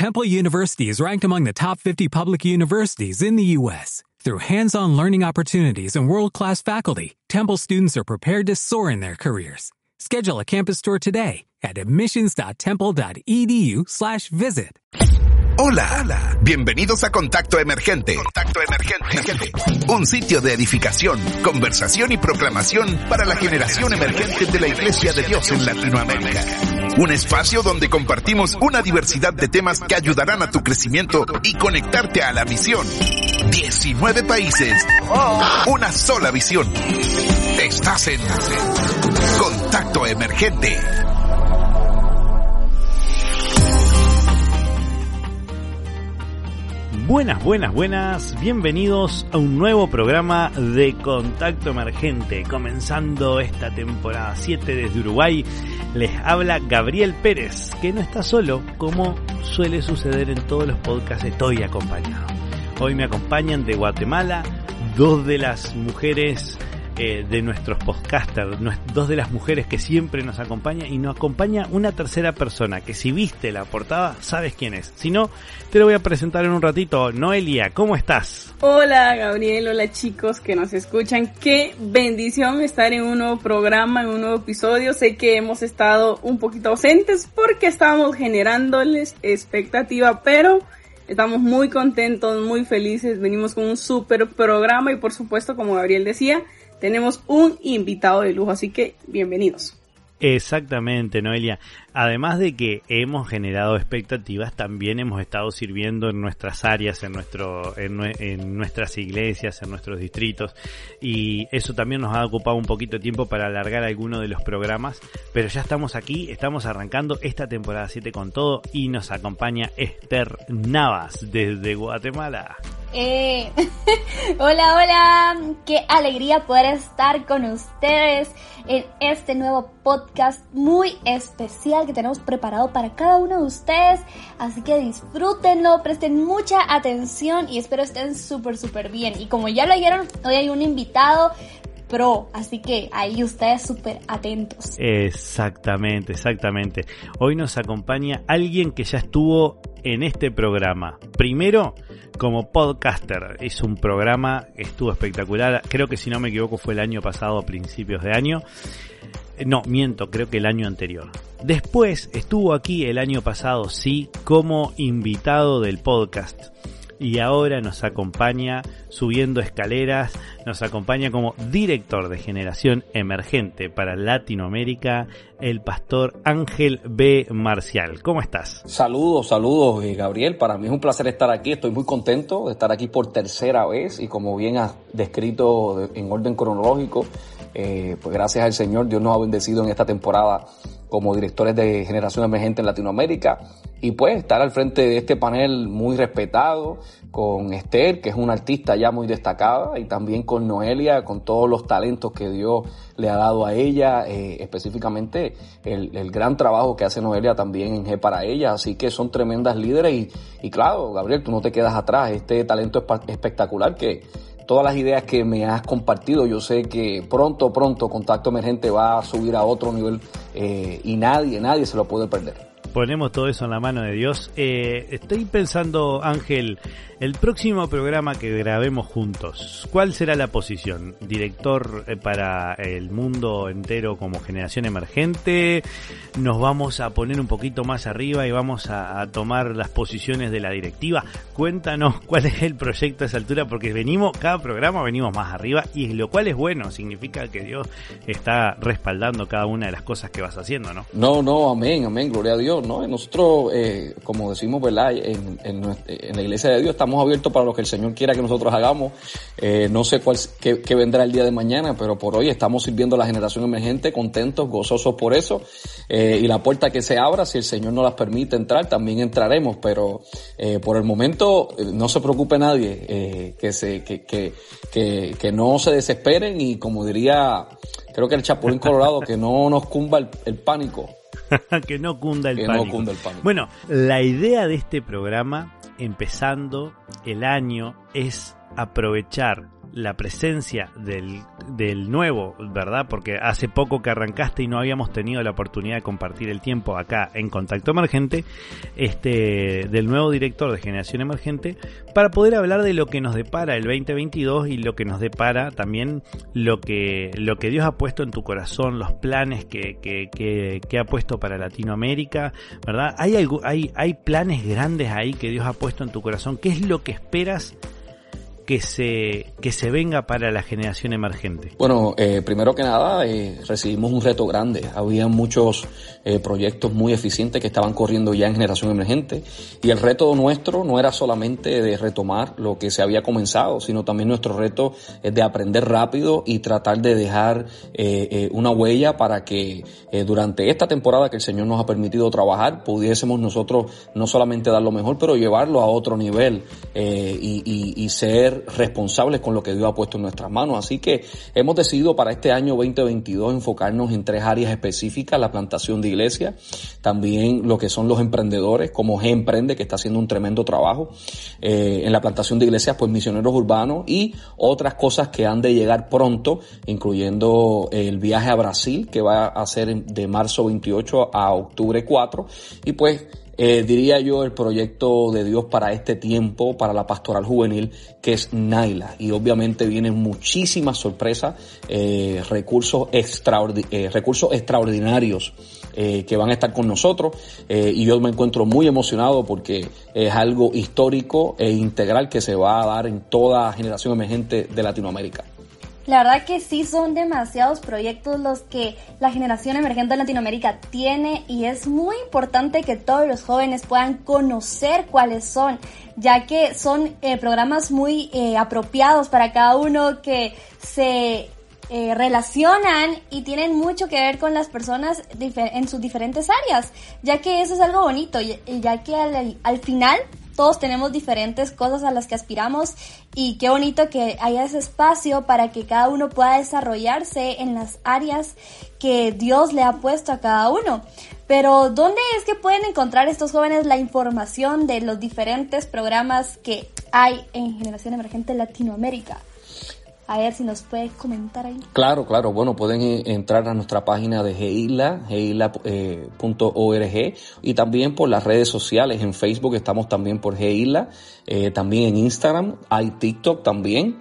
Temple University is ranked among the top 50 public universities in the U.S. Through hands-on learning opportunities and world-class faculty, Temple students are prepared to soar in their careers. Schedule a campus tour today at admissions.temple.edu/visit. Hola, hola. Bienvenidos a Contacto Emergente. Contacto Emergente. Un sitio de edificación, conversación y proclamación para la generación emergente de la Iglesia de Dios en Latinoamérica. Un espacio donde compartimos una diversidad de temas que ayudarán a tu crecimiento y conectarte a la misión. 19 países. Una sola visión. Estás en Contacto Emergente. Buenas, buenas, buenas. Bienvenidos a un nuevo programa de Contacto Emergente. Comenzando esta temporada 7 desde Uruguay, les habla Gabriel Pérez, que no está solo, como suele suceder en todos los podcasts, estoy acompañado. Hoy me acompañan de Guatemala dos de las mujeres eh, de nuestros podcasters, dos de las mujeres que siempre nos acompañan y nos acompaña una tercera persona que si viste la portada sabes quién es. Si no, te lo voy a presentar en un ratito. Noelia, ¿cómo estás? Hola Gabriel, hola chicos que nos escuchan. Qué bendición estar en un nuevo programa, en un nuevo episodio. Sé que hemos estado un poquito ausentes porque estábamos generándoles expectativa, pero estamos muy contentos, muy felices. Venimos con un super programa y por supuesto, como Gabriel decía, tenemos un invitado de lujo, así que bienvenidos. Exactamente, Noelia. Además de que hemos generado expectativas, también hemos estado sirviendo en nuestras áreas, en nuestro, en, nuestras iglesias, en nuestros distritos, y eso también nos ha ocupado un poquito de tiempo para alargar alguno de los programas, pero ya estamos aquí, estamos arrancando esta temporada 7 con todo, y nos acompaña Esther Navas desde Guatemala. Eh, hola, hola, qué alegría poder estar con ustedes en este nuevo podcast muy especial que tenemos preparado para cada uno de ustedes. Así que disfrútenlo, presten mucha atención y espero estén súper, súper bien. Y como ya lo oyeron, hoy hay un invitado pro, así que ahí ustedes súper atentos. Exactamente, exactamente. Hoy nos acompaña alguien que ya estuvo en este programa. Primero, como podcaster. Es un programa estuvo espectacular. Creo que si no me equivoco fue el año pasado, a principios de año. No, miento, creo que el año anterior. Después estuvo aquí el año pasado, sí, como invitado del podcast y ahora nos acompaña subiendo escaleras, nos acompaña como director de generación emergente para Latinoamérica, el pastor Ángel B. Marcial. ¿Cómo estás? Saludos, saludos, eh, Gabriel. Para mí es un placer estar aquí. Estoy muy contento de estar aquí por tercera vez y como bien has descrito en orden cronológico, eh, pues gracias al Señor, Dios nos ha bendecido en esta temporada como directores de generación emergente en Latinoamérica. Y pues estar al frente de este panel muy respetado con Esther, que es una artista ya muy destacada, y también con Noelia, con todos los talentos que Dios le ha dado a ella, eh, específicamente el, el, gran trabajo que hace Noelia también en G para ella, así que son tremendas líderes y, y claro, Gabriel, tú no te quedas atrás, este talento espectacular que todas las ideas que me has compartido. Yo sé que pronto, pronto Contacto Emergente va a subir a otro nivel eh, y nadie, nadie se lo puede perder ponemos todo eso en la mano de Dios. Eh, estoy pensando, Ángel, el próximo programa que grabemos juntos, ¿cuál será la posición? ¿Director eh, para el mundo entero como generación emergente? ¿Nos vamos a poner un poquito más arriba y vamos a, tomar las posiciones de la directiva? Cuéntanos cuál es el proyecto a esa altura, porque venimos, cada programa venimos más arriba y lo cual es bueno, significa que Dios está respaldando cada una de las cosas que vas haciendo, ¿no? No, no, amén, amén, gloria a Dios ¿no? Nosotros, eh, como decimos, ¿verdad? En, en, la iglesia de Dios estamos abiertos para lo que el Señor quiera que nosotros hagamos. Eh, no sé cuál, qué, vendrá el día de mañana, pero por hoy estamos sirviendo a la generación emergente, contentos, gozosos por eso. Eh, y la puerta que se abra, si el Señor nos las permite entrar, también entraremos. Pero por el momento, no se preocupe nadie, que, se, que, que, que, que no se desesperen y como diría, creo que el Chapulín Colorado, que no nos cumba el pánico. que no cunda el pánico. Bueno, la idea de este programa, empezando el año, es aprovechar la presencia del, del nuevo, ¿verdad? Porque hace poco que arrancaste y no habíamos tenido la oportunidad de compartir el tiempo acá en Contacto Emergente, este, del nuevo director de Generación Emergente, para poder hablar de lo que nos depara el 2022 y lo que nos depara también lo que, lo que Dios ha puesto en tu corazón, los planes que, que, que, ha puesto para Latinoamérica, ¿verdad? ¿Hay, algo, hay, hay planes grandes ahí que Dios ha puesto en tu corazón? ¿Qué es lo que esperas? Que se, que se venga para la generación emergente? Bueno, eh, primero que nada, eh, recibimos un reto grande. Había muchos eh, proyectos muy eficientes que estaban corriendo ya en generación emergente y el reto nuestro no era solamente de retomar lo que se había comenzado, sino también nuestro reto es de aprender rápido y tratar de dejar una huella para que durante esta temporada que el Señor nos ha permitido trabajar pudiésemos nosotros no solamente dar lo mejor, pero llevarlo a otro nivel y, y, y ser responsables con lo que Dios ha puesto en nuestras manos. Así que hemos decidido para este año 2022 enfocarnos en tres áreas específicas, la plantación de iglesia, también lo que son los emprendedores, como G Emprende, que está haciendo un tremendo trabajo, eh, en la plantación de iglesias, pues misioneros urbanos y otras cosas que han de llegar pronto, incluyendo el viaje a Brasil, que va a ser de marzo 28 a octubre 4, y pues eh, diría yo, el proyecto de Dios para este tiempo, para la pastoral juvenil, que es Naila. Y obviamente vienen muchísimas sorpresas, eh, recursos, eh, recursos extraordinarios que van a estar con nosotros. y yo me encuentro muy emocionado porque es algo histórico e integral que se va a dar en toda generación emergente de Latinoamérica. La verdad que sí son demasiados proyectos los que la generación emergente de Latinoamérica tiene y es muy importante que todos los jóvenes puedan conocer cuáles son, ya que son eh, programas muy eh, apropiados para cada uno que se eh, relacionan y tienen mucho que ver con las personas en sus diferentes áreas, ya que eso es algo bonito, ya que al final todos tenemos diferentes cosas a las que aspiramos y qué bonito que haya ese espacio para que cada uno pueda desarrollarse en las áreas que Dios le ha puesto a cada uno. Pero ¿dónde es que pueden encontrar estos jóvenes la información de los diferentes programas que hay en Generación Emergente Latinoamérica? A ver si nos puede comentar ahí. Claro, claro. Bueno, pueden eh, entrar a nuestra página de GEILA, geila.org eh, y también por las redes sociales. En Facebook estamos también por GEILA, eh, también en Instagram, hay TikTok también.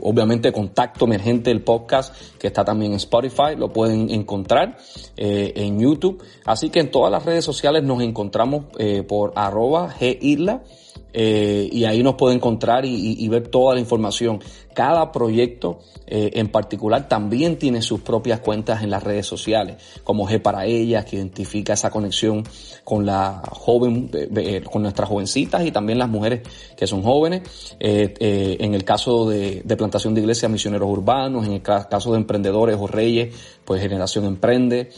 obviamente Contacto Emergente, el podcast que está también en Spotify, lo pueden encontrar en YouTube. Así que en todas las redes sociales nos encontramos por arroba GIRLA eh, y ahí nos puede encontrar y, ver toda la información. Cada proyecto eh, en particular también tiene sus propias cuentas en las redes sociales, como G para ellas, que identifica esa conexión con la joven, con nuestras jovencitas y también las mujeres que son jóvenes. Eh, en el caso de, plantación de iglesias, misioneros urbanos, en el caso de emprendedores o reyes, pues Generación Emprende.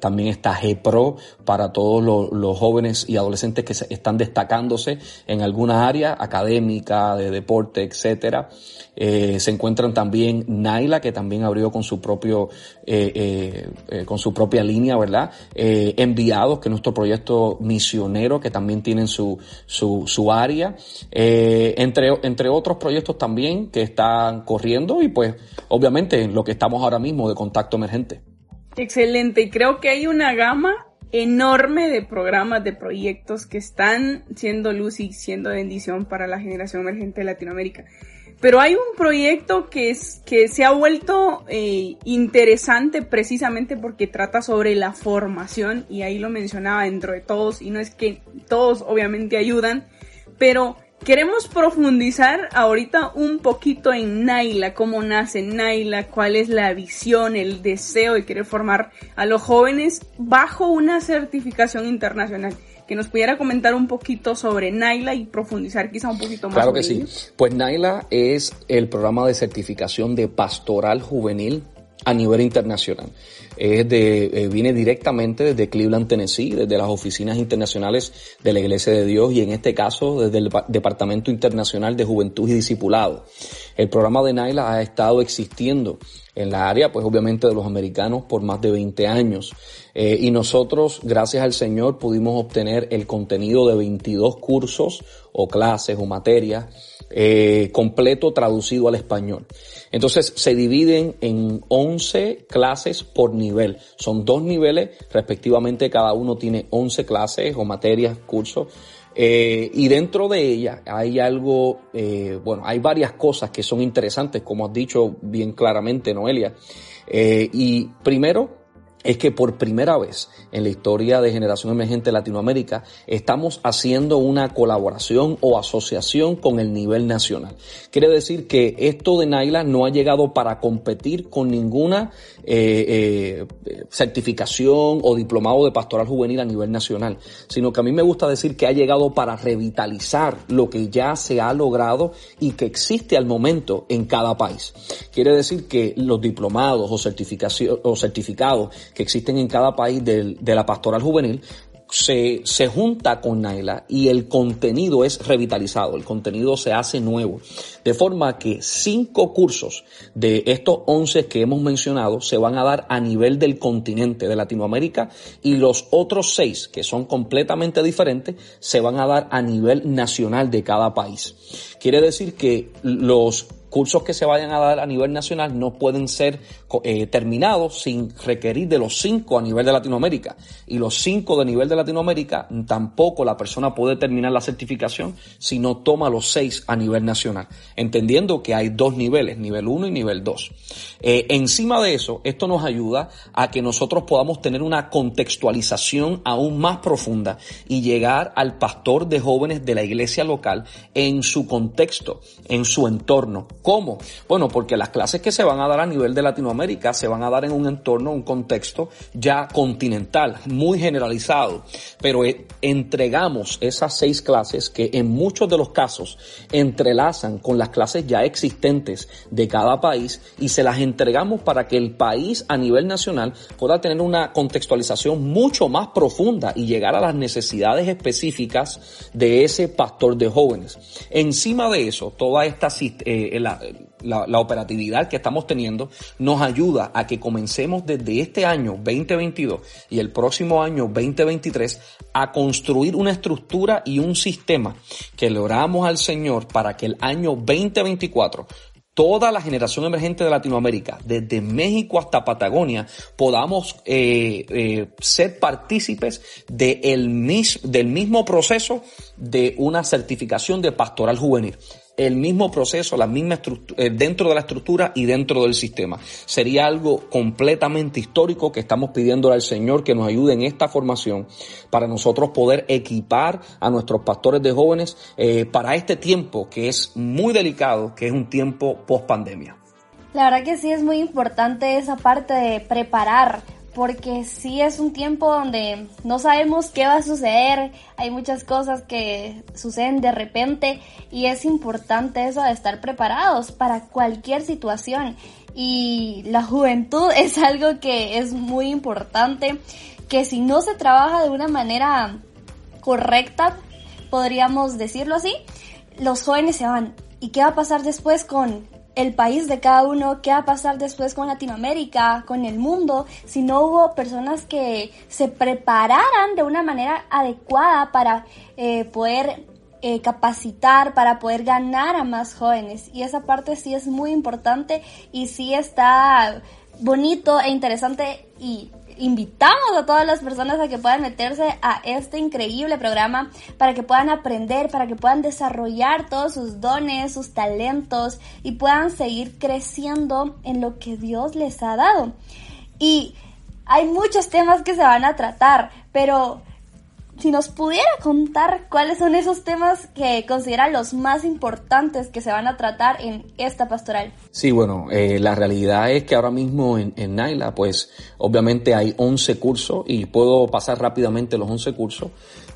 también está G Pro para todos los jóvenes y adolescentes que están destacándose en alguna área académica, de deporte, etcétera. Eh, se encuentran también Naila, que también abrió con su propio, eh, eh, con su propia línea, ¿verdad? enviados, que es nuestro proyecto misionero, que también tienen su, su, su área, entre, entre otros proyectos también que están corriendo y pues obviamente lo que estamos ahora mismo de contacto emergente. Excelente, y creo que hay una gama enorme de programas, de proyectos que están siendo luz y siendo bendición para la generación emergente de Latinoamérica. Pero hay un proyecto que, es, que se ha vuelto eh, interesante precisamente porque trata sobre la formación y ahí lo mencionaba dentro de todos y no es que todos obviamente ayudan, pero Queremos profundizar ahorita un poquito en Naila, cómo nace Naila, cuál es la visión, el deseo de querer formar a los jóvenes bajo una certificación internacional. Que nos pudiera comentar un poquito sobre Naila y profundizar quizá un poquito más. Claro que sí. Pues Naila es el programa de certificación de pastoral juvenil a nivel internacional. Es de, eh, viene directamente desde Cleveland, Tennessee, desde las oficinas internacionales de la Iglesia de Dios y en este caso desde el Departamento Internacional de Juventud y Discipulado. El programa de Naila ha estado existiendo en la área, pues obviamente de los americanos por más de 20 años. Eh, y nosotros, gracias al Señor, pudimos obtener el contenido de 22 cursos o clases o materias eh, completo traducido al español. Entonces se dividen en 11 clases por nivel. Son dos niveles, respectivamente cada uno tiene 11 clases o materias, cursos. Eh, y dentro de ella hay algo, eh, bueno, hay varias cosas que son interesantes, como has dicho bien claramente, Noelia. y primero, es que por primera vez en la historia de Generación Emergente Latinoamérica estamos haciendo una colaboración o asociación con el nivel nacional. Quiere decir que esto de Naila no ha llegado para competir con ninguna eh, eh, certificación o diplomado de pastoral juvenil a nivel nacional, sino que a mí me gusta decir que ha llegado para revitalizar lo que ya se ha logrado y que existe al momento en cada país. Quiere decir que los diplomados o, certificación, o certificados que existen en cada país de la pastoral juvenil, se, se, junta con Naila y el contenido es revitalizado, el contenido se hace nuevo. De forma que cinco cursos de estos once que hemos mencionado se van a dar a nivel del continente de Latinoamérica y los otros seis, que son completamente diferentes, se van a dar a nivel nacional de cada país. Quiere decir que los cursos que se vayan a dar a nivel nacional no pueden ser eh, terminados sin requerir de los cinco a nivel de Latinoamérica. Y los cinco de nivel de Latinoamérica tampoco la persona puede terminar la certificación si no toma los seis a nivel nacional. Entendiendo que hay dos niveles, nivel uno y nivel dos. Eh, encima de eso, esto nos ayuda a que nosotros podamos tener una contextualización aún más profunda y llegar al pastor de jóvenes de la iglesia local en su contexto, en su entorno ¿Cómo? Bueno, porque las clases que se van a dar a nivel de Latinoamérica se van a dar en un entorno, un contexto ya continental, muy generalizado, pero eh, entregamos esas seis clases que en muchos de los casos entrelazan con las clases ya existentes de cada país y se las entregamos para que el país a nivel nacional pueda tener una contextualización mucho más profunda y llegar a las necesidades específicas de ese pastor de jóvenes. Encima de eso, toda esta eh, operatividad que estamos teniendo nos ayuda a que comencemos desde este año 2022 y el próximo año 2023 a construir una estructura y un sistema que le oramos al Señor para que el año 2024 toda la generación emergente de Latinoamérica, desde México hasta Patagonia, podamos eh, eh, ser partícipes el del mismo proceso de una certificación de pastoral juvenil el mismo proceso, la misma estructura, eh, dentro de la estructura y dentro del sistema. Sería algo completamente histórico que estamos pidiendo al Señor que nos ayude en esta formación para nosotros poder equipar a nuestros pastores de jóvenes eh, para este tiempo que es muy delicado, que es un tiempo post pandemia. La verdad que sí es muy importante esa parte de preparar porque sí es un tiempo donde no sabemos qué va a suceder, hay muchas cosas que suceden de repente y es importante eso de estar preparados para cualquier situación y la juventud es algo que es muy importante, que si no se trabaja de una manera correcta, podríamos decirlo así, los jóvenes se van. ¿Y qué va a pasar después con el país de cada uno, qué va a pasar después con Latinoamérica, con el mundo, si no hubo personas que se prepararan de una manera adecuada para eh, poder eh, capacitar, para poder ganar a más jóvenes. Y esa parte sí es muy importante y sí está bonito e interesante y invitamos a todas las personas a que puedan meterse a este increíble programa para que puedan aprender, para que puedan desarrollar todos sus dones, sus talentos y puedan seguir creciendo en lo que Dios les ha dado. Y hay muchos temas que se van a tratar, pero si nos pudiera contar cuáles son esos temas que considera los más importantes que se van a tratar en esta pastoral. Sí, bueno, eh, la realidad es que ahora mismo en, en, Naila, pues obviamente hay 11 cursos y puedo pasar rápidamente los 11 cursos,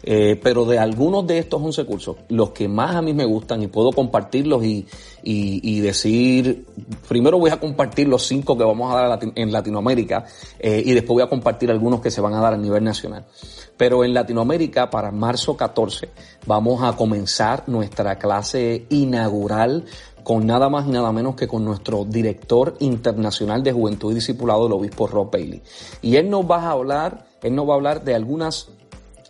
eh, pero de algunos de estos 11 cursos, los que más a mí me gustan y puedo compartirlos y, y, decir, primero voy a compartir los 5 que vamos a dar en Latinoamérica eh, y después voy a compartir algunos que se van a dar a nivel nacional. Pero en Latinoamérica, para marzo 14, vamos a comenzar nuestra clase inaugural con nada más y nada menos que con nuestro director internacional de juventud y discipulado, el obispo Rob Bailey. Y él nos va a hablar, él nos va a hablar de algunas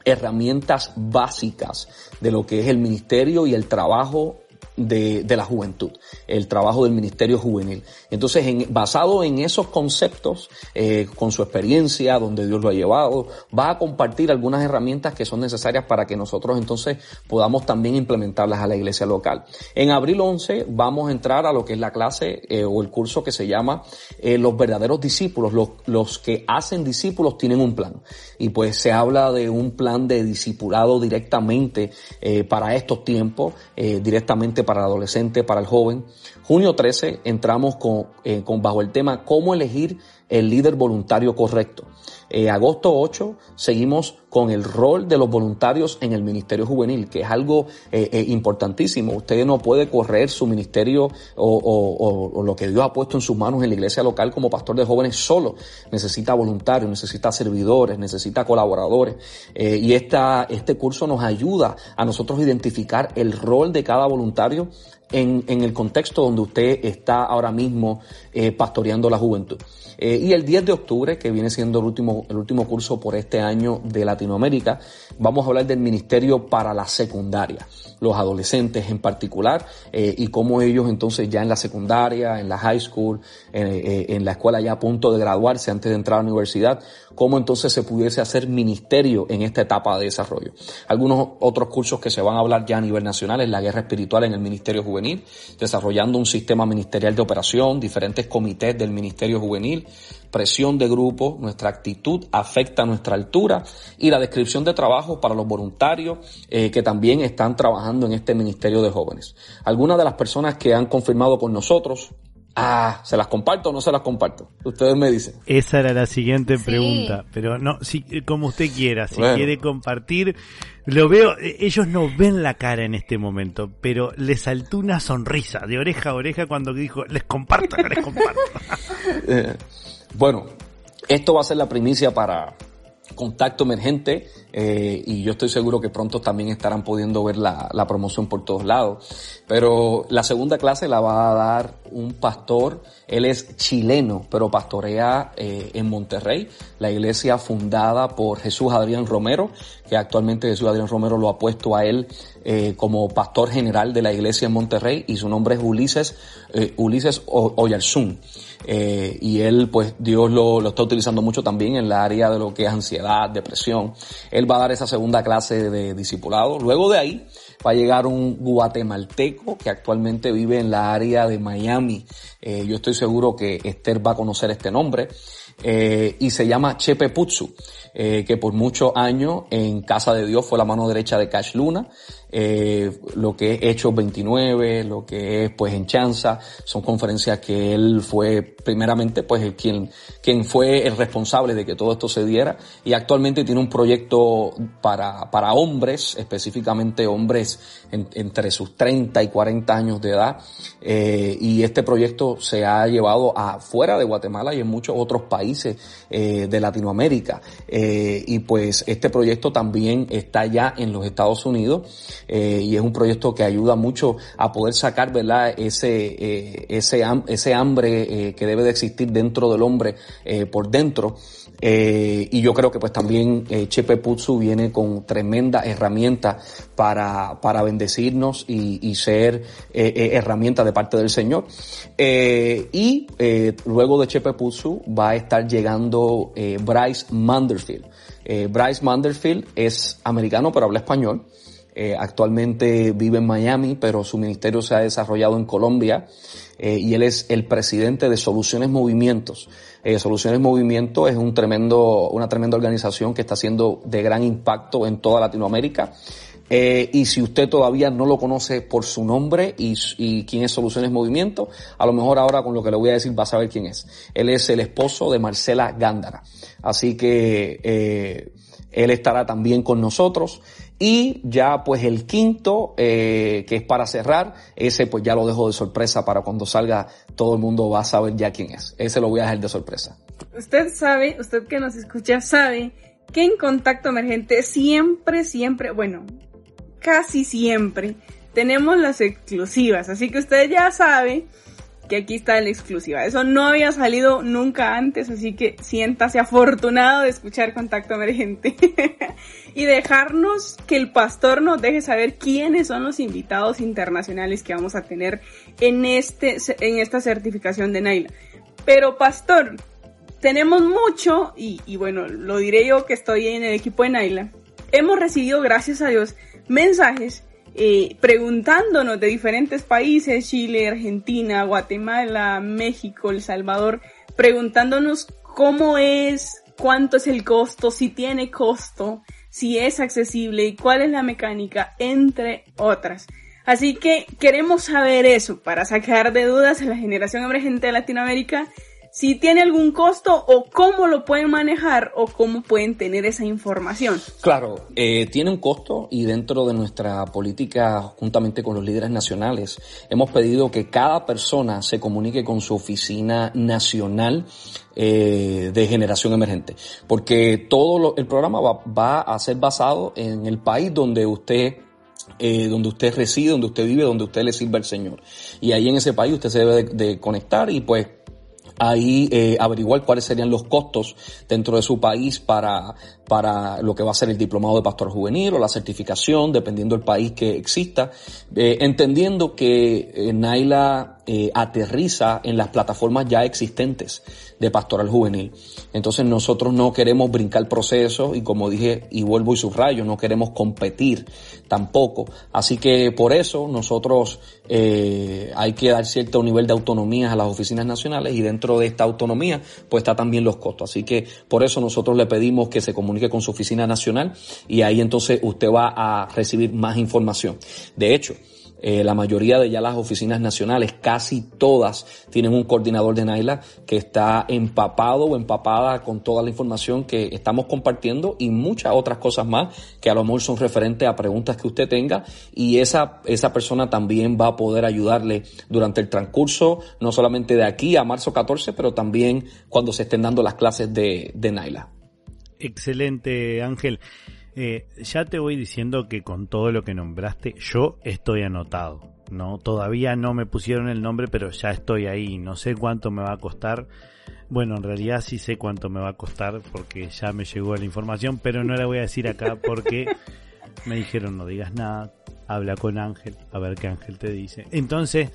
herramientas básicas de lo que es el ministerio y el trabajo de, la juventud, el trabajo del Ministerio Juvenil. Entonces, en, basado en esos conceptos, eh, con su experiencia, donde Dios lo ha llevado, va a compartir algunas herramientas que son necesarias para que nosotros entonces podamos también implementarlas a la iglesia local. En abril 11 vamos a entrar a lo que es la clase eh, o el curso que se llama eh, Los verdaderos discípulos, los, los que hacen discípulos tienen un plan. Y pues se habla de un plan de discipulado directamente para estos tiempos, directamente para el adolescente, para el joven. Junio 13 entramos eh, con bajo el tema cómo elegir el líder voluntario correcto. Eh, agosto 8 seguimos con el rol de los voluntarios en el ministerio juvenil, que es algo eh, eh, importantísimo. Usted no puede correr su ministerio o, lo que Dios ha puesto en sus manos en la iglesia local como pastor de jóvenes solo. Necesita voluntarios, necesita servidores, necesita colaboradores. y esta, este curso nos ayuda a nosotros identificar el rol de cada voluntario en, en, el contexto donde usted está ahora mismo pastoreando la juventud. y el 10 de octubre, que viene siendo el último el último curso por este año de Latinoamérica, vamos a hablar del Ministerio para la Secundaria, los adolescentes en particular, eh, y cómo ellos entonces ya en la secundaria, en la high school, eh, en la escuela ya a punto de graduarse antes de entrar a la universidad, cómo entonces se pudiese hacer ministerio en esta etapa de desarrollo. Algunos otros cursos que se van a hablar ya a nivel nacional es la guerra espiritual en el Ministerio Juvenil, desarrollando un sistema ministerial de operación, diferentes comités del Ministerio Juvenil, presión de grupo, nuestra actitud afecta nuestra altura y la descripción de trabajo para los voluntarios eh, que también están trabajando en este Ministerio de Jóvenes. Algunas de las personas que han confirmado con nosotros Ah, ¿se las comparto o no se las comparto? Ustedes me dicen. Esa era la siguiente pregunta, pero no, si, como usted quiera, si quiere compartir, lo veo, eh, ellos no ven la cara en este momento, pero les saltó una sonrisa de oreja a oreja cuando dijo, les comparto, les comparto. Eh, bueno, esto va a ser la primicia para Contacto Emergente eh, y yo estoy seguro que pronto también estarán pudiendo ver la, promoción por todos lados. Pero la segunda clase la va a dar un pastor, él es chileno, pero pastorea eh, en Monterrey, la iglesia fundada por Jesús Adrián Romero, que actualmente Jesús Adrián Romero lo ha puesto a él eh, como pastor general de la iglesia en Monterrey y su nombre es Ulises, Ulises Oyarzún. Eh, y él, pues Dios lo, lo, está utilizando mucho también en la área de lo que es ansiedad, depresión. Él va a dar esa segunda clase de discipulado. Luego de ahí va a llegar un guatemalteco que actualmente vive en la área de Miami. Eh, yo estoy seguro que Esther va a conocer este nombre. Eh, y se llama Chepe Putsu, eh, que por muchos años en Casa de Dios fue la mano derecha de Cash Luna eh, lo que es Hechos 29, lo que es pues en Chanza, son conferencias que él fue primeramente pues quien, quien fue el responsable de que todo esto se diera. Y actualmente tiene un proyecto para, para hombres, específicamente hombres entre sus 30 y 40 años de edad. Eh, y este proyecto se ha llevado afuera de Guatemala y en muchos otros países eh, de Latinoamérica. Eh, y pues este proyecto también está ya en los Estados Unidos eh, y es un proyecto que ayuda mucho a poder sacar, ¿verdad? Ese, eh, ese, ese hambre eh, que debe de existir dentro del hombre por dentro. y yo creo que pues también Chepe Putsu viene con tremenda herramienta para, para bendecirnos y, ser herramienta de parte del Señor. y luego de Chepe Putsu va a estar llegando Bryce Manderfield. Bryce Manderfield es americano pero habla español. Eh, actualmente vive en Miami, pero su ministerio se ha desarrollado en Colombia eh, y él es el presidente de Soluciones Movimientos. Eh, Soluciones Movimiento es un tremendo, una tremenda organización que está haciendo de gran impacto en toda Latinoamérica. y si usted todavía no lo conoce por su nombre y, y, quién es Soluciones Movimiento, a lo mejor ahora con lo que le voy a decir va a saber quién es. Él es el esposo de Marcela Gándara. Así que él estará también con nosotros. Y ya pues el quinto, eh, que es para cerrar, ese pues ya lo dejo de sorpresa para cuando salga todo el mundo va a saber ya quién es. Ese lo voy a dejar de sorpresa. Usted sabe, usted que nos escucha sabe que en contacto emergente siempre, siempre, bueno, casi siempre tenemos las exclusivas. Así que usted ya sabe que aquí está la exclusiva. Eso no había salido nunca antes, así que siéntase afortunado de escuchar Contacto Emergente y dejarnos que el pastor nos deje saber quiénes son los invitados internacionales que vamos a tener en este en esta certificación de Naila. Pero pastor, tenemos mucho y, y bueno, lo diré yo que estoy en el equipo de Naila. Hemos recibido, gracias a Dios, mensajes eh, preguntándonos de diferentes países, Chile, Argentina, Guatemala, México, El Salvador, preguntándonos cómo es, cuánto es el costo, si tiene costo, si es accesible y cuál es la mecánica, entre otras. Así que queremos saber eso para sacar de dudas a la generación emergente de Latinoamérica si tiene algún costo o cómo lo pueden manejar o cómo pueden tener esa información. Claro, eh, tiene un costo y dentro de nuestra política, juntamente con los líderes nacionales, hemos pedido que cada persona se comunique con su oficina nacional eh, de generación emergente, porque todo el programa va, a ser basado en el país donde usted eh, donde usted reside, donde usted vive, donde usted le sirve al Señor. Y ahí en ese país usted se debe de conectar y pues ahí eh, averiguar cuáles serían los costos dentro de su país para, para lo que va a ser el diplomado de pastor juvenil o la certificación, dependiendo del país que exista, eh, entendiendo que eh, eh, aterriza en las plataformas ya existentes de pastoral juvenil. Entonces nosotros no queremos brincar procesos y como dije y vuelvo y subrayo, no queremos competir tampoco. Así que por eso nosotros eh, hay que dar cierto nivel de autonomía a las oficinas nacionales y dentro de esta autonomía pues está también los costos. Así que por eso nosotros le pedimos que se comunique con su oficina nacional y ahí entonces usted va a recibir más información. De hecho, eh, la mayoría de ya las oficinas nacionales, casi todas, tienen un coordinador de Naila que está empapado o empapada con toda la información que estamos compartiendo y muchas otras cosas más que a lo mejor son referentes a preguntas que usted tenga y esa, esa persona también va a poder ayudarle durante el transcurso, no solamente de aquí a marzo 14, pero también cuando se estén dando las clases de, de Naila. Excelente, Ángel. Eh, ya te voy diciendo que con todo lo que nombraste, yo estoy anotado. No, todavía no me pusieron el nombre, pero ya estoy ahí. No sé cuánto me va a costar. Bueno, en realidad sí sé cuánto me va a costar porque ya me llegó la información, pero no la voy a decir acá porque me dijeron no digas nada, habla con Ángel, a ver qué Ángel te dice. Entonces,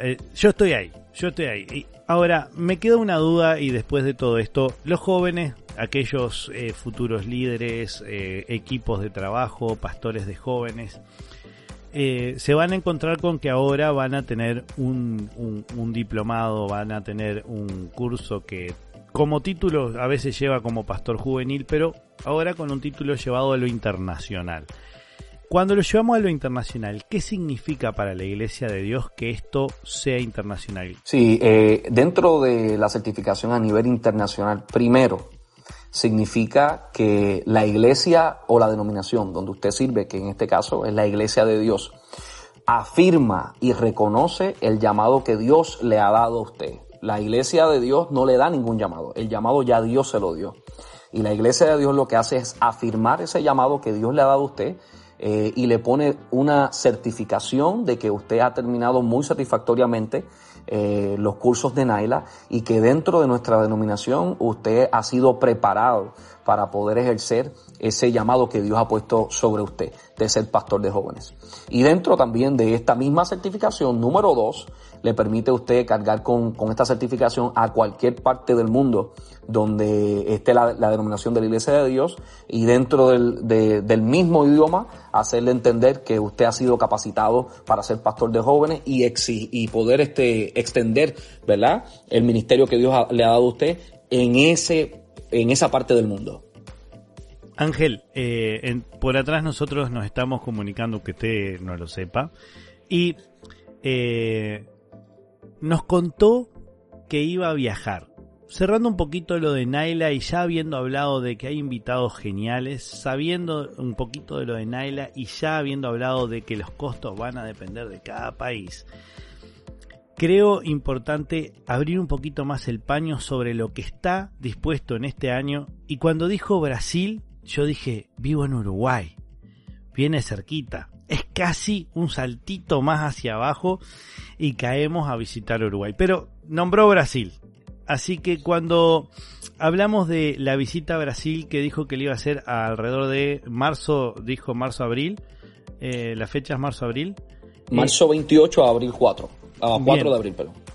eh, yo estoy ahí, yo estoy ahí. ahora, me queda una duda y después de todo esto, los jóvenes aquellos eh, futuros líderes, eh, equipos de trabajo, pastores de jóvenes, eh, se van a encontrar con que ahora van a tener un, diplomado, van a tener un curso que como título a veces lleva como pastor juvenil, pero ahora con un título llevado a lo internacional. Cuando lo llevamos a lo internacional, ¿qué significa para la Iglesia de Dios que esto sea internacional? Sí, dentro de la certificación a nivel internacional, primero, significa que la iglesia o la denominación donde usted sirve, que en este caso es la iglesia de Dios, afirma y reconoce el llamado que Dios le ha dado a usted. La iglesia de Dios no le da ningún llamado, el llamado ya Dios se lo dio. Y la iglesia de Dios lo que hace es afirmar ese llamado que Dios le ha dado a usted eh, y le pone una certificación de que usted ha terminado muy satisfactoriamente eh, los cursos de Naila y que dentro de nuestra denominación usted ha sido preparado para poder ejercer ese llamado que Dios ha puesto sobre usted de ser pastor de jóvenes. Y dentro también de esta misma certificación, número dos, le permite a usted cargar con, con esta certificación a cualquier parte del mundo donde esté la, denominación de la Iglesia de Dios y dentro del, del mismo idioma hacerle entender que usted ha sido capacitado para ser pastor de jóvenes y, y poder este, extender, ¿verdad? El ministerio que Dios le ha dado a usted en ese, en esa parte del mundo. Ángel, eh, por atrás nosotros nos estamos comunicando, que usted no lo sepa, y eh, nos contó que iba a viajar. Cerrando un poquito lo de Naila y ya habiendo hablado de que hay invitados geniales, sabiendo un poquito de lo de Naila y ya habiendo hablado de que los costos van a depender de cada país, creo importante abrir un poquito más el paño sobre lo que está dispuesto en este año. Y cuando dijo Brasil, yo dije, vivo en Uruguay, viene cerquita. es casi un saltito más hacia abajo y caemos a visitar Uruguay. Pero nombró Brasil. Así que cuando hablamos de la visita a Brasil que dijo que le iba a hacer alrededor de marzo, dijo marzo-abril, eh, la fecha es marzo-abril. Marzo 28 a abril 4, a 4 de abril, perdón.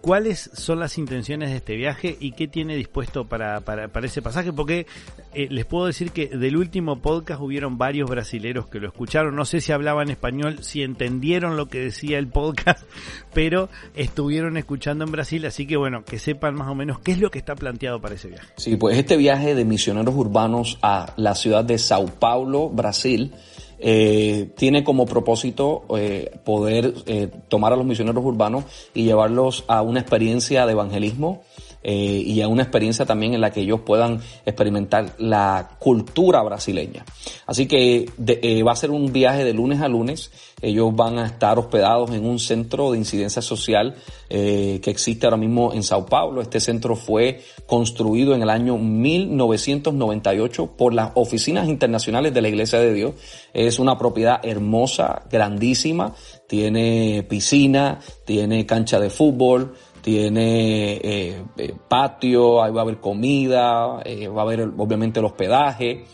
¿Cuáles son las intenciones de este viaje y qué tiene dispuesto para, para, ese pasaje? Porque eh, les puedo decir que del último podcast hubieron varios brasileros que lo escucharon. No sé si hablaban español, si entendieron lo que decía el podcast, pero estuvieron escuchando en Brasil. Así que bueno, que sepan más o menos qué es lo que está planteado para ese viaje. Sí, pues este viaje de misioneros urbanos a la ciudad de Sao Paulo, Brasil, eh, tiene como propósito eh, poder eh, tomar a los misioneros urbanos y llevarlos a una experiencia de evangelismo eh, y a una experiencia también en la que ellos puedan experimentar la cultura brasileña. Así que eh, va a ser un viaje de lunes a lunes. Ellos van a estar hospedados en un centro de incidencia social eh, que existe ahora mismo en Sao Paulo. Este centro fue construido en el año 1998 por las oficinas internacionales de la Iglesia de Dios. Es una propiedad hermosa, grandísima. Tiene piscina, tiene cancha de fútbol, tiene eh, eh, patio, ahí va a haber comida, eh, va a haber obviamente el hospedaje,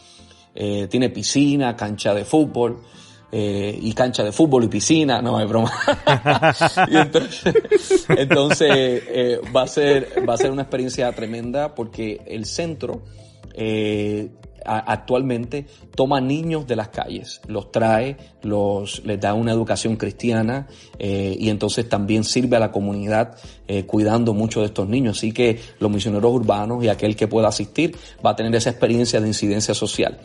tiene piscina, cancha de fútbol. y cancha de fútbol y piscina, no hay broma. entonces, va a ser va a ser una experiencia tremenda porque el centro actualmente toma niños de las calles, los trae, los, les da una educación cristiana eh, y entonces también sirve a la comunidad eh, cuidando mucho de estos niños. Así que los misioneros urbanos y aquel que pueda asistir va a tener esa experiencia de incidencia social.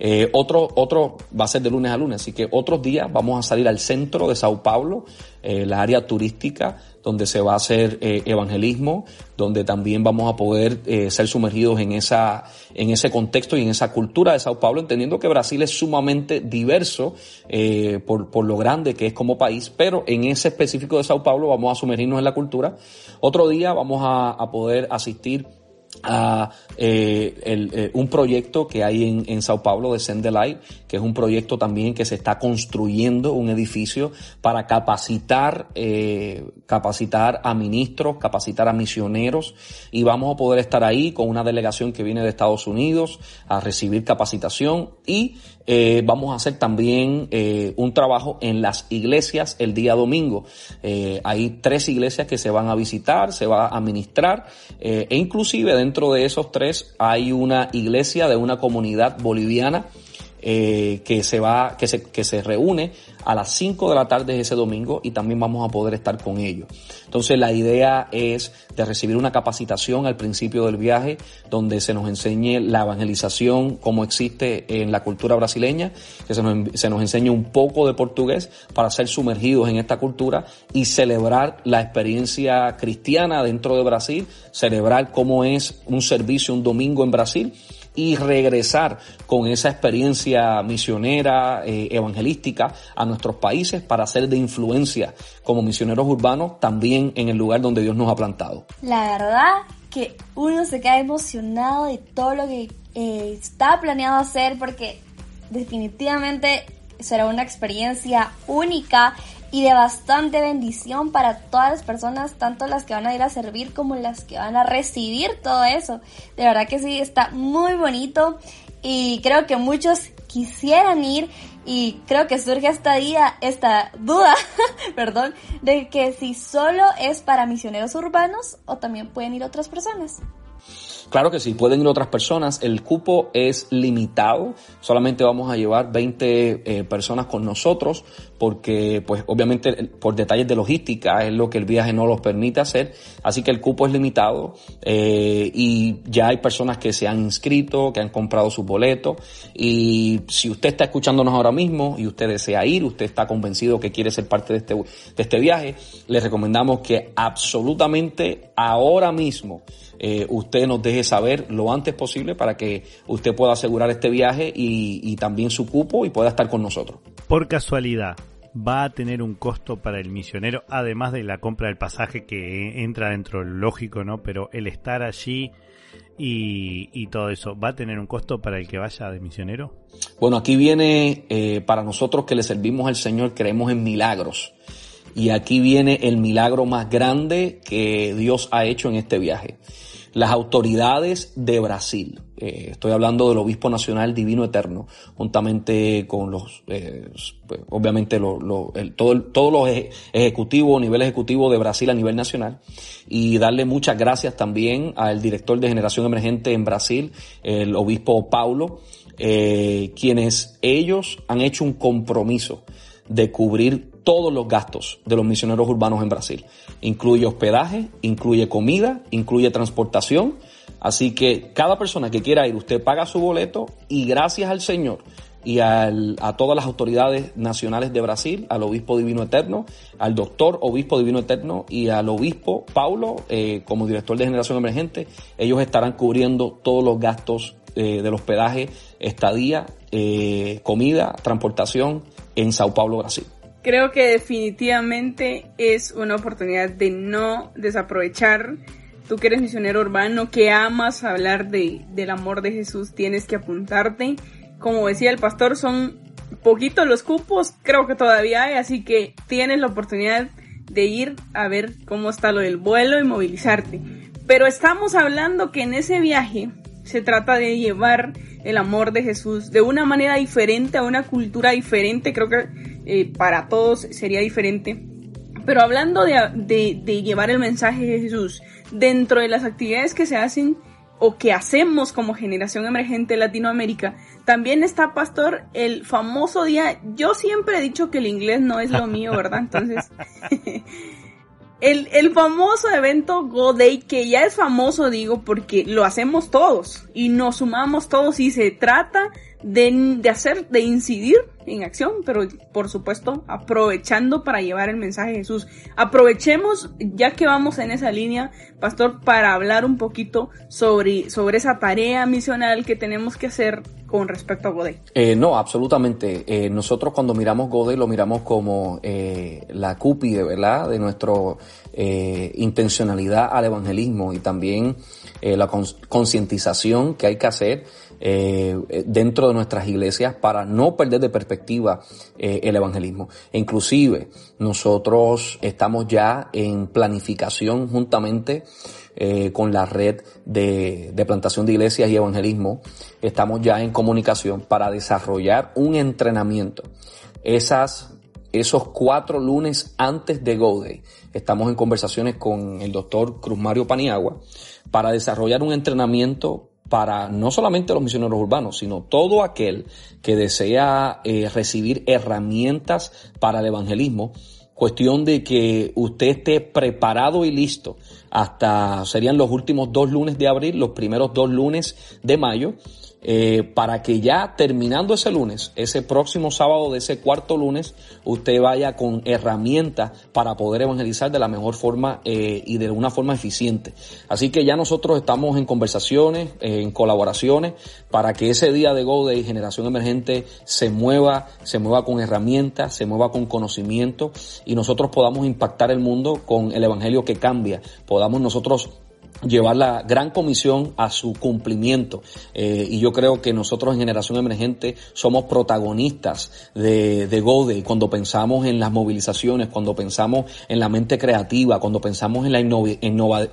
Eh, otro, otro va a ser de lunes a lunes, así que otros días vamos a salir al centro de Sao Paulo, eh, la área turística, donde se va a hacer eh, evangelismo, donde también vamos a poder eh, ser sumergidos en esa, en ese contexto y en esa cultura de Sao Paulo, entendiendo que Brasil es sumamente diverso eh, por, por lo grande que es como país, pero en ese específico de Sao Paulo vamos a sumergirnos en la cultura. Otro día vamos a, a poder asistir a eh, eh, un proyecto que hay en, en Sao Paulo de Send que es un proyecto también que se está construyendo un edificio para capacitar, eh, capacitar a ministros, capacitar a misioneros y vamos a poder estar ahí con una delegación que viene de Estados Unidos a recibir capacitación y eh, vamos a hacer también eh, un trabajo en las iglesias el día domingo. Eh, hay tres iglesias que se van a visitar, se va a ministrar e inclusive dentro de esos tres hay una iglesia de una comunidad boliviana eh, que se va, que se, que se reúne a las 5 de la tarde ese domingo y también vamos a poder estar con ellos. Entonces la idea es de recibir una capacitación al principio del viaje donde se nos enseñe la evangelización como existe en la cultura brasileña, que se nos, se nos enseñe un poco de portugués para ser sumergidos en esta cultura y celebrar la experiencia cristiana dentro de Brasil, celebrar cómo es un servicio un domingo en Brasil y regresar con esa experiencia misionera, eh, evangelística a nuestros países para ser de influencia como misioneros urbanos también en el lugar donde Dios nos ha plantado. La verdad que uno se queda emocionado de todo lo que eh, está planeado hacer porque definitivamente será una experiencia única y de bastante bendición para todas las personas, tanto las que van a ir a servir como las que van a recibir todo eso. De verdad que sí, está muy bonito y creo que muchos quisieran ir y creo que surge esta día, esta duda, perdón, de que si solo es para misioneros urbanos o también pueden ir otras personas. Claro que sí, pueden ir otras personas. El cupo es limitado. Solamente vamos a llevar 20 eh, personas con nosotros porque, pues, obviamente, por detalles de logística es lo que el viaje no los permite hacer. Así que el cupo es limitado eh, y ya hay personas que se han inscrito, que han comprado sus boletos. Y si usted está escuchándonos ahora mismo y usted desea ir, usted está convencido que quiere ser parte de este, de este viaje, le recomendamos que absolutamente ahora mismo eh, usted nos deje saber lo antes posible para que usted pueda asegurar este viaje y, y también su cupo y pueda estar con nosotros. Por casualidad, va a tener un costo para el misionero, además de la compra del pasaje que entra dentro del lógico, ¿no? Pero el estar allí y, todo eso. ¿Va a tener un costo para el que vaya de misionero? Bueno, aquí viene eh, para nosotros que le servimos al Señor, creemos en milagros. Y aquí viene el milagro más grande que Dios ha hecho en este viaje. Las autoridades de Brasil, eh, estoy hablando del Obispo Nacional Divino Eterno, juntamente con los, eh, pues, obviamente todos los ejecutivos, nivel ejecutivo de Brasil a nivel nacional, y darle muchas gracias también al director de Generación Emergente en Brasil, el Obispo Paulo, eh, quienes ellos han hecho un compromiso de cubrir todos los gastos de los misioneros urbanos en Brasil. Incluye hospedaje, incluye comida, incluye transportación. Así que cada persona que quiera ir, usted paga su boleto y gracias al Señor y a todas las autoridades nacionales de Brasil, al obispo divino eterno, al doctor obispo divino eterno y al obispo Paulo eh, como director de generación emergente, ellos estarán cubriendo todos los gastos eh, del hospedaje, estadía, eh, comida, transportación en Sao Paulo, Brasil creo que definitivamente es una oportunidad de no desaprovechar. Tú que eres misionero urbano, que amas hablar de, del amor de Jesús, tienes que apuntarte. Como decía el pastor, son poquitos los cupos, creo que todavía hay, así que tienes la oportunidad de ir a ver cómo está lo del vuelo y movilizarte. Pero estamos hablando que en ese viaje se trata de llevar el amor de Jesús de una manera diferente, a una cultura diferente. Creo que eh, para todos sería diferente. Pero hablando de, llevar el mensaje de Jesús dentro de las actividades que se hacen o que hacemos como generación emergente Latinoamérica, también está, Pastor, el famoso día, yo siempre he dicho que el inglés no es lo mío, ¿verdad? Entonces, el, el famoso evento Go Day, que ya es famoso, digo, porque lo hacemos todos y nos sumamos todos y se trata de, de hacer, de incidir en acción, pero por supuesto aprovechando para llevar el mensaje de Jesús. Aprovechemos, ya que vamos en esa línea, pastor, para hablar un poquito sobre, sobre esa tarea misional que tenemos que hacer con respecto a Godey. Eh, no, absolutamente. Eh, nosotros cuando miramos Godey lo miramos como eh, la cúpide, ¿verdad? De nuestra intencionalidad al evangelismo y también la concientización que hay que hacer eh, dentro de nuestras iglesias para no perder de perspectiva eh, el evangelismo. E inclusive nosotros estamos ya en planificación juntamente eh, con la red de, de, plantación de iglesias y evangelismo. Estamos ya en comunicación para desarrollar un entrenamiento. Esas esos cuatro lunes antes de Go Day. Estamos en conversaciones con el doctor Cruz Mario Paniagua para desarrollar un entrenamiento para no solamente los misioneros urbanos, sino todo aquel que desea eh, recibir herramientas para el evangelismo. Cuestión de que usted esté preparado y listo hasta serían los últimos dos lunes de abril, los primeros dos lunes de mayo, eh, para que ya terminando ese lunes, ese próximo sábado de ese cuarto lunes, usted vaya con herramientas para poder evangelizar de la mejor forma eh, y de una forma eficiente. Así que ya nosotros estamos en conversaciones, en colaboraciones, para que ese día de Go Day Generación Emergente se mueva, se mueva con herramientas, se mueva con conocimiento y nosotros podamos impactar el mundo con el Evangelio que cambia, podamos nosotros llevar la gran comisión a su cumplimiento. Eh, y yo creo que nosotros en Generación Emergente somos protagonistas de, de GODE cuando pensamos en las movilizaciones, cuando pensamos en la mente creativa, cuando pensamos en la, innova,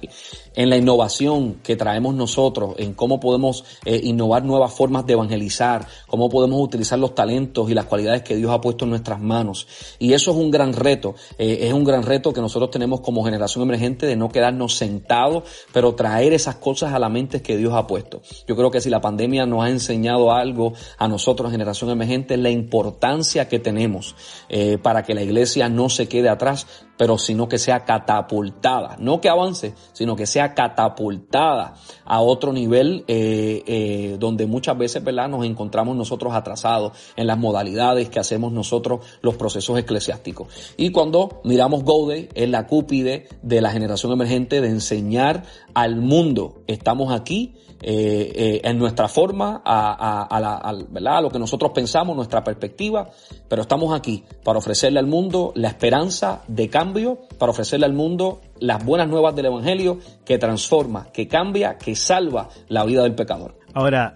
en la innovación que traemos nosotros, en cómo podemos eh, innovar nuevas formas de evangelizar, cómo podemos utilizar los talentos y las cualidades que Dios ha puesto en nuestras manos. Y eso es un gran reto, eh, es un gran reto que nosotros tenemos como generación emergente de no quedarnos sentados, pero traer esas cosas a la mente que Dios ha puesto. Yo creo que si la pandemia nos ha enseñado algo a nosotros, generación emergente, la importancia que tenemos eh, para que la iglesia no se quede atrás, pero sino que sea catapultada, no que avance, sino que sea catapultada a otro nivel eh, eh, donde muchas veces ¿verdad? nos encontramos nosotros atrasados en las modalidades que hacemos nosotros los procesos eclesiásticos. Y cuando miramos Gode, es la cúpide de la generación emergente de enseñar al mundo, estamos aquí eh, eh, en nuestra forma, a, la, a lo que nosotros pensamos, nuestra perspectiva, pero estamos aquí para ofrecerle al mundo la esperanza de cambio para ofrecerle al mundo las buenas nuevas del Evangelio que transforma, que cambia, que salva la vida del pecador. Ahora,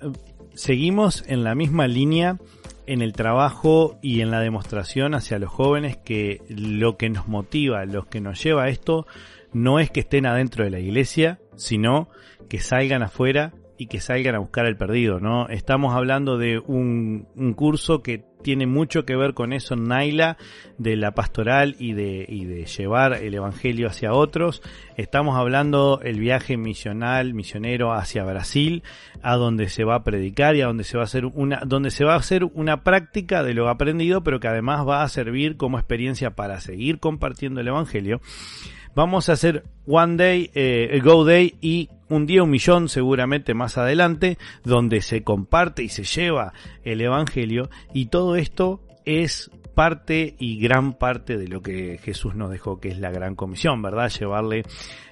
seguimos en la misma línea en el trabajo y en la demostración hacia los jóvenes que lo que nos motiva, lo que nos lleva a esto, no es que estén adentro de la iglesia, sino que salgan afuera y que salgan a buscar el perdido, ¿no? Estamos hablando de un, un curso que tiene mucho que ver con eso, Naila, de la pastoral y de, y de llevar el evangelio hacia otros. Estamos hablando el viaje misional, misionero hacia Brasil, a donde se va a predicar y a donde se va a hacer una, donde se va a hacer una práctica de lo aprendido, pero que además va a servir como experiencia para seguir compartiendo el evangelio. Vamos a hacer One Day, eh, Go Day y un día un millón seguramente más adelante, donde se comparte y se lleva el Evangelio. Y todo esto es parte y gran parte de lo que Jesús nos dejó, que es la gran comisión, ¿verdad? Llevarle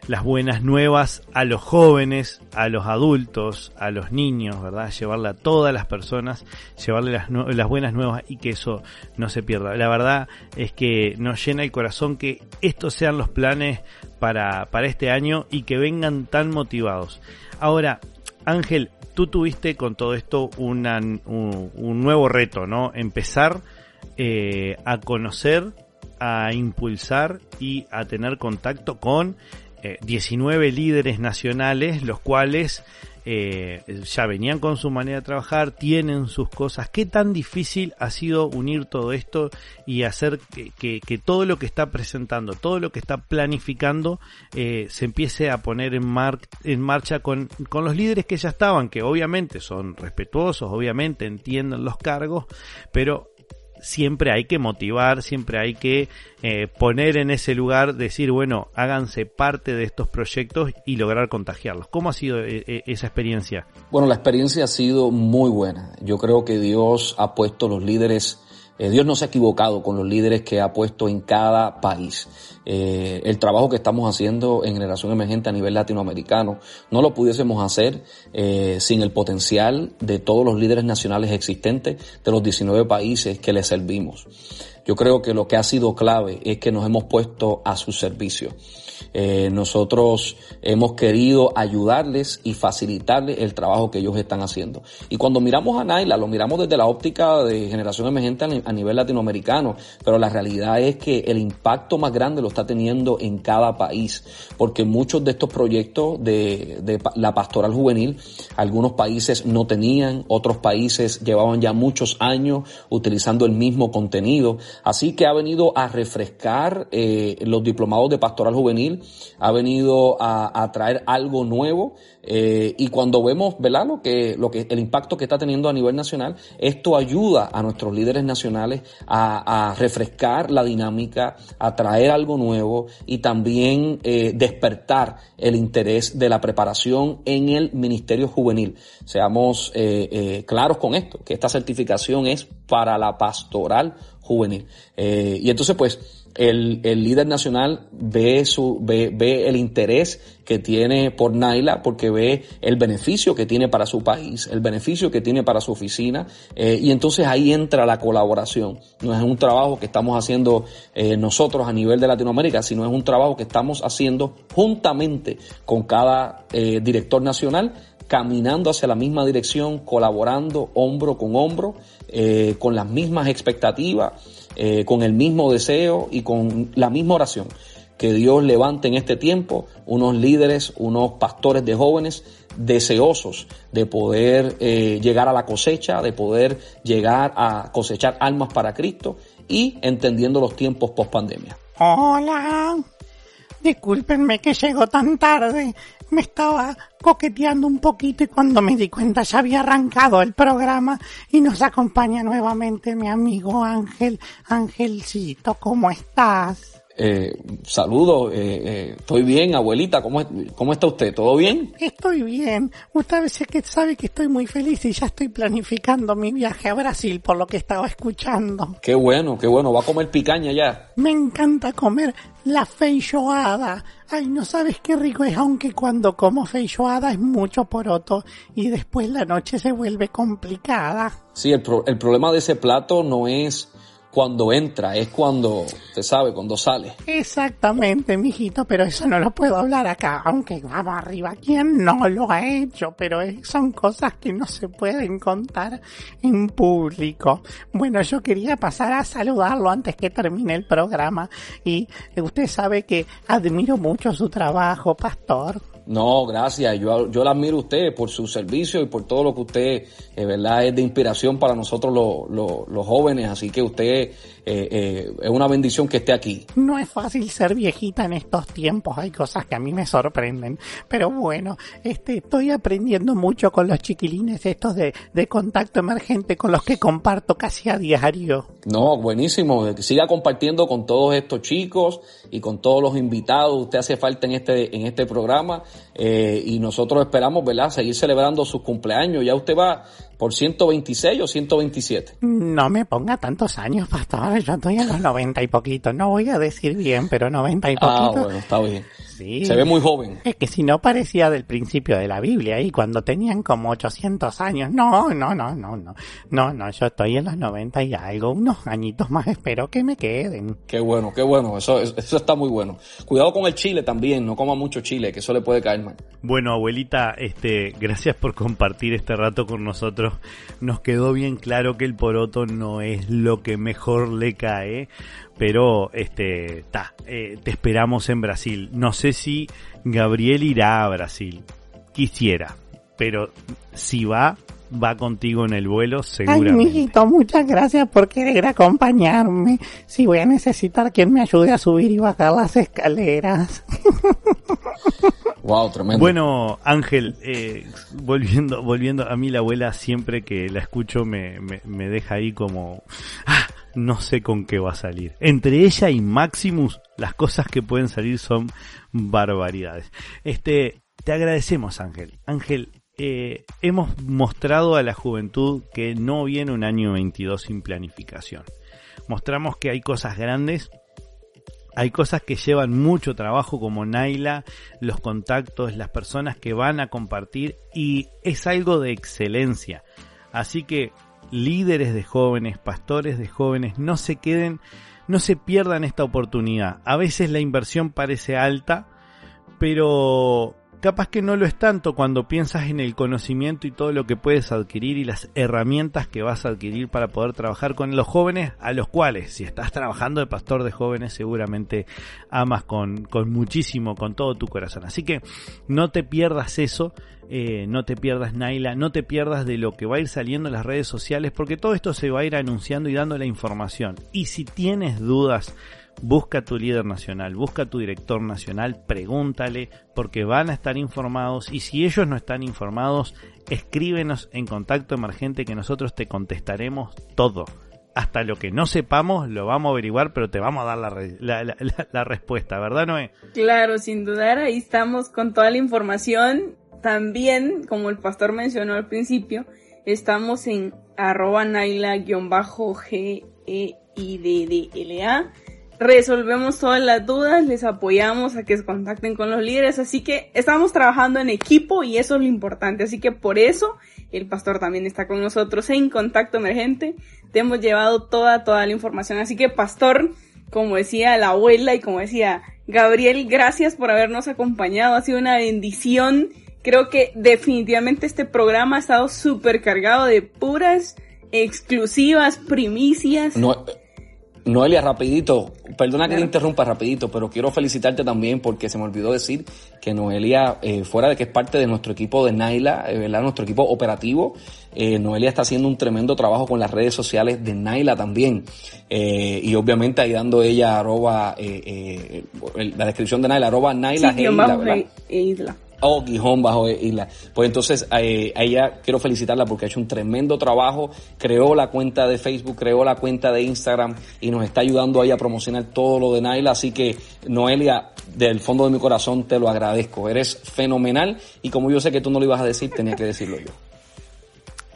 las buenas nuevas a los jóvenes, a los adultos, a los niños, ¿verdad? Llevarle a todas las personas, llevarle las, las buenas nuevas y que eso no se pierda. La verdad es que nos llena el corazón que estos sean los planes para, este año y que vengan tan motivados. Ahora, Ángel, tú tuviste con todo esto un nuevo reto, ¿no? Empezar eh, a conocer, a impulsar y a tener contacto con eh, 19 líderes nacionales, los cuales eh, ya venían con su manera de trabajar, tienen sus cosas. ¿Qué tan difícil ha sido unir todo esto y hacer que, todo lo que está presentando, todo lo que está planificando, eh, se empiece a poner en, mar en marcha con, con los líderes que ya estaban, que obviamente son respetuosos, obviamente entienden los cargos, pero siempre hay que motivar, siempre hay que eh, poner en ese lugar, decir, bueno, háganse parte de estos proyectos y lograr contagiarlos. ¿Cómo ha sido eh, esa experiencia? Bueno, la experiencia ha sido muy buena. Yo creo que Dios ha puesto los líderes eh, Dios no se ha equivocado con los líderes que ha puesto en cada país. Eh, el trabajo que estamos haciendo en Generación Emergente a nivel latinoamericano no lo pudiésemos hacer eh, sin el potencial de todos los líderes nacionales existentes de los 19 países que les servimos. Yo creo que lo que ha sido clave es que nos hemos puesto a su servicio. Eh, nosotros hemos querido ayudarles y facilitarles el trabajo que ellos están haciendo. Y cuando miramos a Naila, lo miramos desde la óptica de generación emergente a nivel latinoamericano, pero la realidad es que el impacto más grande lo está teniendo en cada país, porque muchos de estos proyectos de, la pastoral juvenil, algunos países no tenían, otros países llevaban ya muchos años utilizando el mismo contenido, así que ha venido a refrescar eh, los diplomados de pastoral juvenil ha venido a, traer algo nuevo eh, y cuando vemos, ¿verdad? Lo que, lo que, el impacto que está teniendo a nivel nacional, esto ayuda a nuestros líderes nacionales a, refrescar la dinámica, a traer algo nuevo y también eh, despertar el interés de la preparación en el ministerio juvenil. Seamos eh, claros con esto, que esta certificación es para la pastoral juvenil. Y entonces, pues, el, el líder nacional ve su, ve, ve el interés que tiene por Naila porque ve el beneficio que tiene para su país, el beneficio que tiene para su oficina, eh, y entonces ahí entra la colaboración. No es un trabajo que estamos haciendo eh, nosotros a nivel de Latinoamérica, sino es un trabajo que estamos haciendo juntamente con cada eh, director nacional caminando hacia la misma dirección, colaborando hombro con hombro, con las mismas expectativas, eh, con el mismo deseo y con la misma oración. Que Dios levante en este tiempo unos líderes, unos pastores de jóvenes deseosos de poder eh, llegar a la cosecha, de poder llegar a cosechar almas para Cristo y entendiendo los tiempos post pandemia. Hola. Discúlpenme que llego tan tarde. Me estaba coqueteando un poquito y cuando me di cuenta ya había arrancado el programa y nos acompaña nuevamente mi amigo Ángel. Angelcito, ¿cómo estás? Eh, saludos, eh, eh, estoy bien, abuelita, ¿cómo, ¿cómo está usted? ¿Todo bien? Estoy bien. Usted a que sabe que estoy muy feliz y ya estoy planificando mi viaje a Brasil por lo que estaba escuchando. Qué bueno, qué bueno, va a comer picaña ya. Me encanta comer la feijoada. Ay, no sabes qué rico es, aunque cuando como feijoada es mucho poroto y después la noche se vuelve complicada. Sí, el, pro el problema de ese plato no es cuando entra, es cuando, usted sabe, cuando sale. Exactamente, mijito, pero eso no lo puedo hablar acá, aunque vamos arriba, ¿quién no lo ha hecho? Pero son cosas que no se pueden contar en público. Bueno, yo quería pasar a saludarlo antes que termine el programa y usted sabe que admiro mucho su trabajo, pastor. No, gracias. Yo, yo la admiro a usted por su servicio y por todo lo que usted, eh, verdad, es de inspiración para nosotros los jóvenes. Así que usted eh, eh, es una bendición que esté aquí. No es fácil ser viejita en estos tiempos, hay cosas que a mí me sorprenden, pero bueno, este, estoy aprendiendo mucho con los chiquilines estos de, de contacto emergente con los que comparto casi a diario. No, buenísimo, siga compartiendo con todos estos chicos y con todos los invitados, usted hace falta en este, en este programa eh, y nosotros esperamos, ¿verdad?, seguir celebrando sus cumpleaños, ya usted va por 126 o 127. No me ponga tantos años, pastor. Yo estoy en los 90 y poquito. No voy a decir bien, pero 90 y poquito. Ah, bueno, está bien. Sí. Se ve muy joven. Es que si no parecía del principio de la Biblia y cuando tenían como 800 años. No, no, no, no, no. No, no, yo estoy en los 90 y algo. Unos añitos más espero que me queden. Qué bueno, qué bueno. Eso, eso está muy bueno. Cuidado con el chile también. No coma mucho chile, que eso le puede caer mal. Bueno, abuelita, este, gracias por compartir este rato con nosotros. Nos quedó bien claro que el poroto no es lo que mejor le cae pero este ta, eh, te esperamos en Brasil. No sé si Gabriel irá a Brasil. Quisiera, pero si va, va contigo en el vuelo seguramente. Ay, mijito, muchas gracias por querer acompañarme. Si voy a necesitar quien me ayude a subir y bajar las escaleras. Wow, tremendo. Bueno, Ángel, eh, volviendo, volviendo a mí la abuela siempre que la escucho me, me, me deja ahí como, ah, no sé con qué va a salir. Entre ella y Maximus, las cosas que pueden salir son barbaridades. Este, te agradecemos, Ángel. Ángel, eh, hemos mostrado a la juventud que no viene un año 22 sin planificación. Mostramos que hay cosas grandes, hay cosas que llevan mucho trabajo como Naila, los contactos, las personas que van a compartir y es algo de excelencia. Así que líderes de jóvenes, pastores de jóvenes, no se queden, no se pierdan esta oportunidad. A veces la inversión parece alta, pero capaz que no lo es tanto cuando piensas en el conocimiento y todo lo que puedes adquirir y las herramientas que vas a adquirir para poder trabajar con los jóvenes, a los cuales, si estás trabajando de pastor de jóvenes, seguramente amas con, con muchísimo, con todo tu corazón. Así que no te pierdas eso, eh, no te pierdas Naila, no te pierdas de lo que va a ir saliendo en las redes sociales, porque todo esto se va a ir anunciando y dando la información. Y si tienes dudas, busca tu líder nacional, busca tu director nacional, pregúntale, porque van a estar informados y si ellos no están informados, escríbenos en contacto emergente que nosotros te contestaremos todo. Hasta lo que no sepamos lo vamos a averiguar, pero te vamos a dar la, la, la respuesta, ¿verdad, Noé? Claro, sin dudar, ahí estamos con toda la información también, como el pastor mencionó al principio, estamos en arroba naila-g e i d d l a resolvemos todas las dudas, les apoyamos a que se contacten con los líderes, así que estamos trabajando en equipo y eso es lo importante, así que por eso el pastor también está con nosotros en contacto emergente, te hemos llevado toda, toda la información, así que pastor, como decía la abuela y como decía Gabriel, gracias por habernos acompañado, ha sido una bendición Creo que definitivamente este programa ha estado súper cargado de puras exclusivas, primicias. No, Noelia, rapidito, perdona que te interrumpa rapidito, pero quiero felicitarte también porque se me olvidó decir que Noelia, eh, fuera de que es parte de nuestro equipo de Naila, eh, ¿verdad? nuestro equipo operativo, eh, Noelia está haciendo un tremendo trabajo con las redes sociales de Naila también. y obviamente ahí dando ella arroba, la descripción de Naila, arroba Naila Isla, Oh, Gijón bajo Isla. Pues entonces a, ella quiero felicitarla porque ha hecho un tremendo trabajo, creó la cuenta de Facebook, creó la cuenta de Instagram y nos está ayudando ahí a promocionar todo lo de Naila. Así que Noelia, del fondo de mi corazón te lo agradezco. Eres fenomenal y como yo sé que tú no lo ibas a decir, tenía que decirlo yo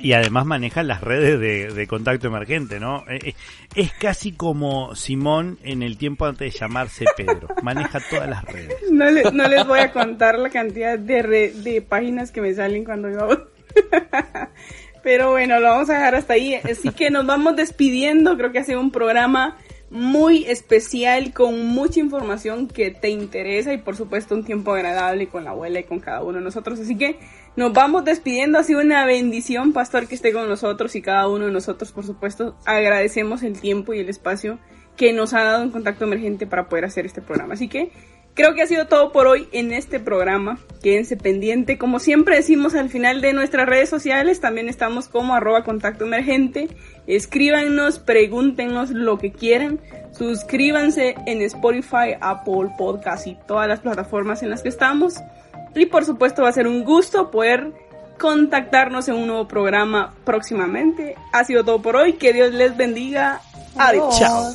y además maneja las redes de, contacto emergente, ¿no? Eh, eh, es casi como Simón en el tiempo antes de llamarse Pedro. Maneja todas las redes. No, no les voy a contar la cantidad de, de páginas que me salen cuando yo Pero bueno, lo vamos a dejar hasta ahí. Así que nos vamos despidiendo. Creo que ha sido un programa muy especial con mucha información que te interesa y por supuesto un tiempo agradable con la abuela y con cada uno de nosotros. Así que nos vamos despidiendo. Ha sido una bendición, pastor, que esté con nosotros y cada uno de nosotros, por supuesto, agradecemos el tiempo y el espacio que nos ha dado en contacto emergente para poder hacer este programa. Así que Creo que ha sido todo por hoy en este programa. Quédense pendiente. Como siempre decimos al final de nuestras redes sociales, también estamos como arroba contacto emergente. Escríbanos, pregúntenos lo que quieran. Suscríbanse en Spotify, Apple Podcast y todas las plataformas en las que estamos. Y por supuesto va a ser un gusto poder contactarnos en un nuevo programa próximamente. Ha sido todo por hoy. Que Dios les bendiga. Adiós. Chao.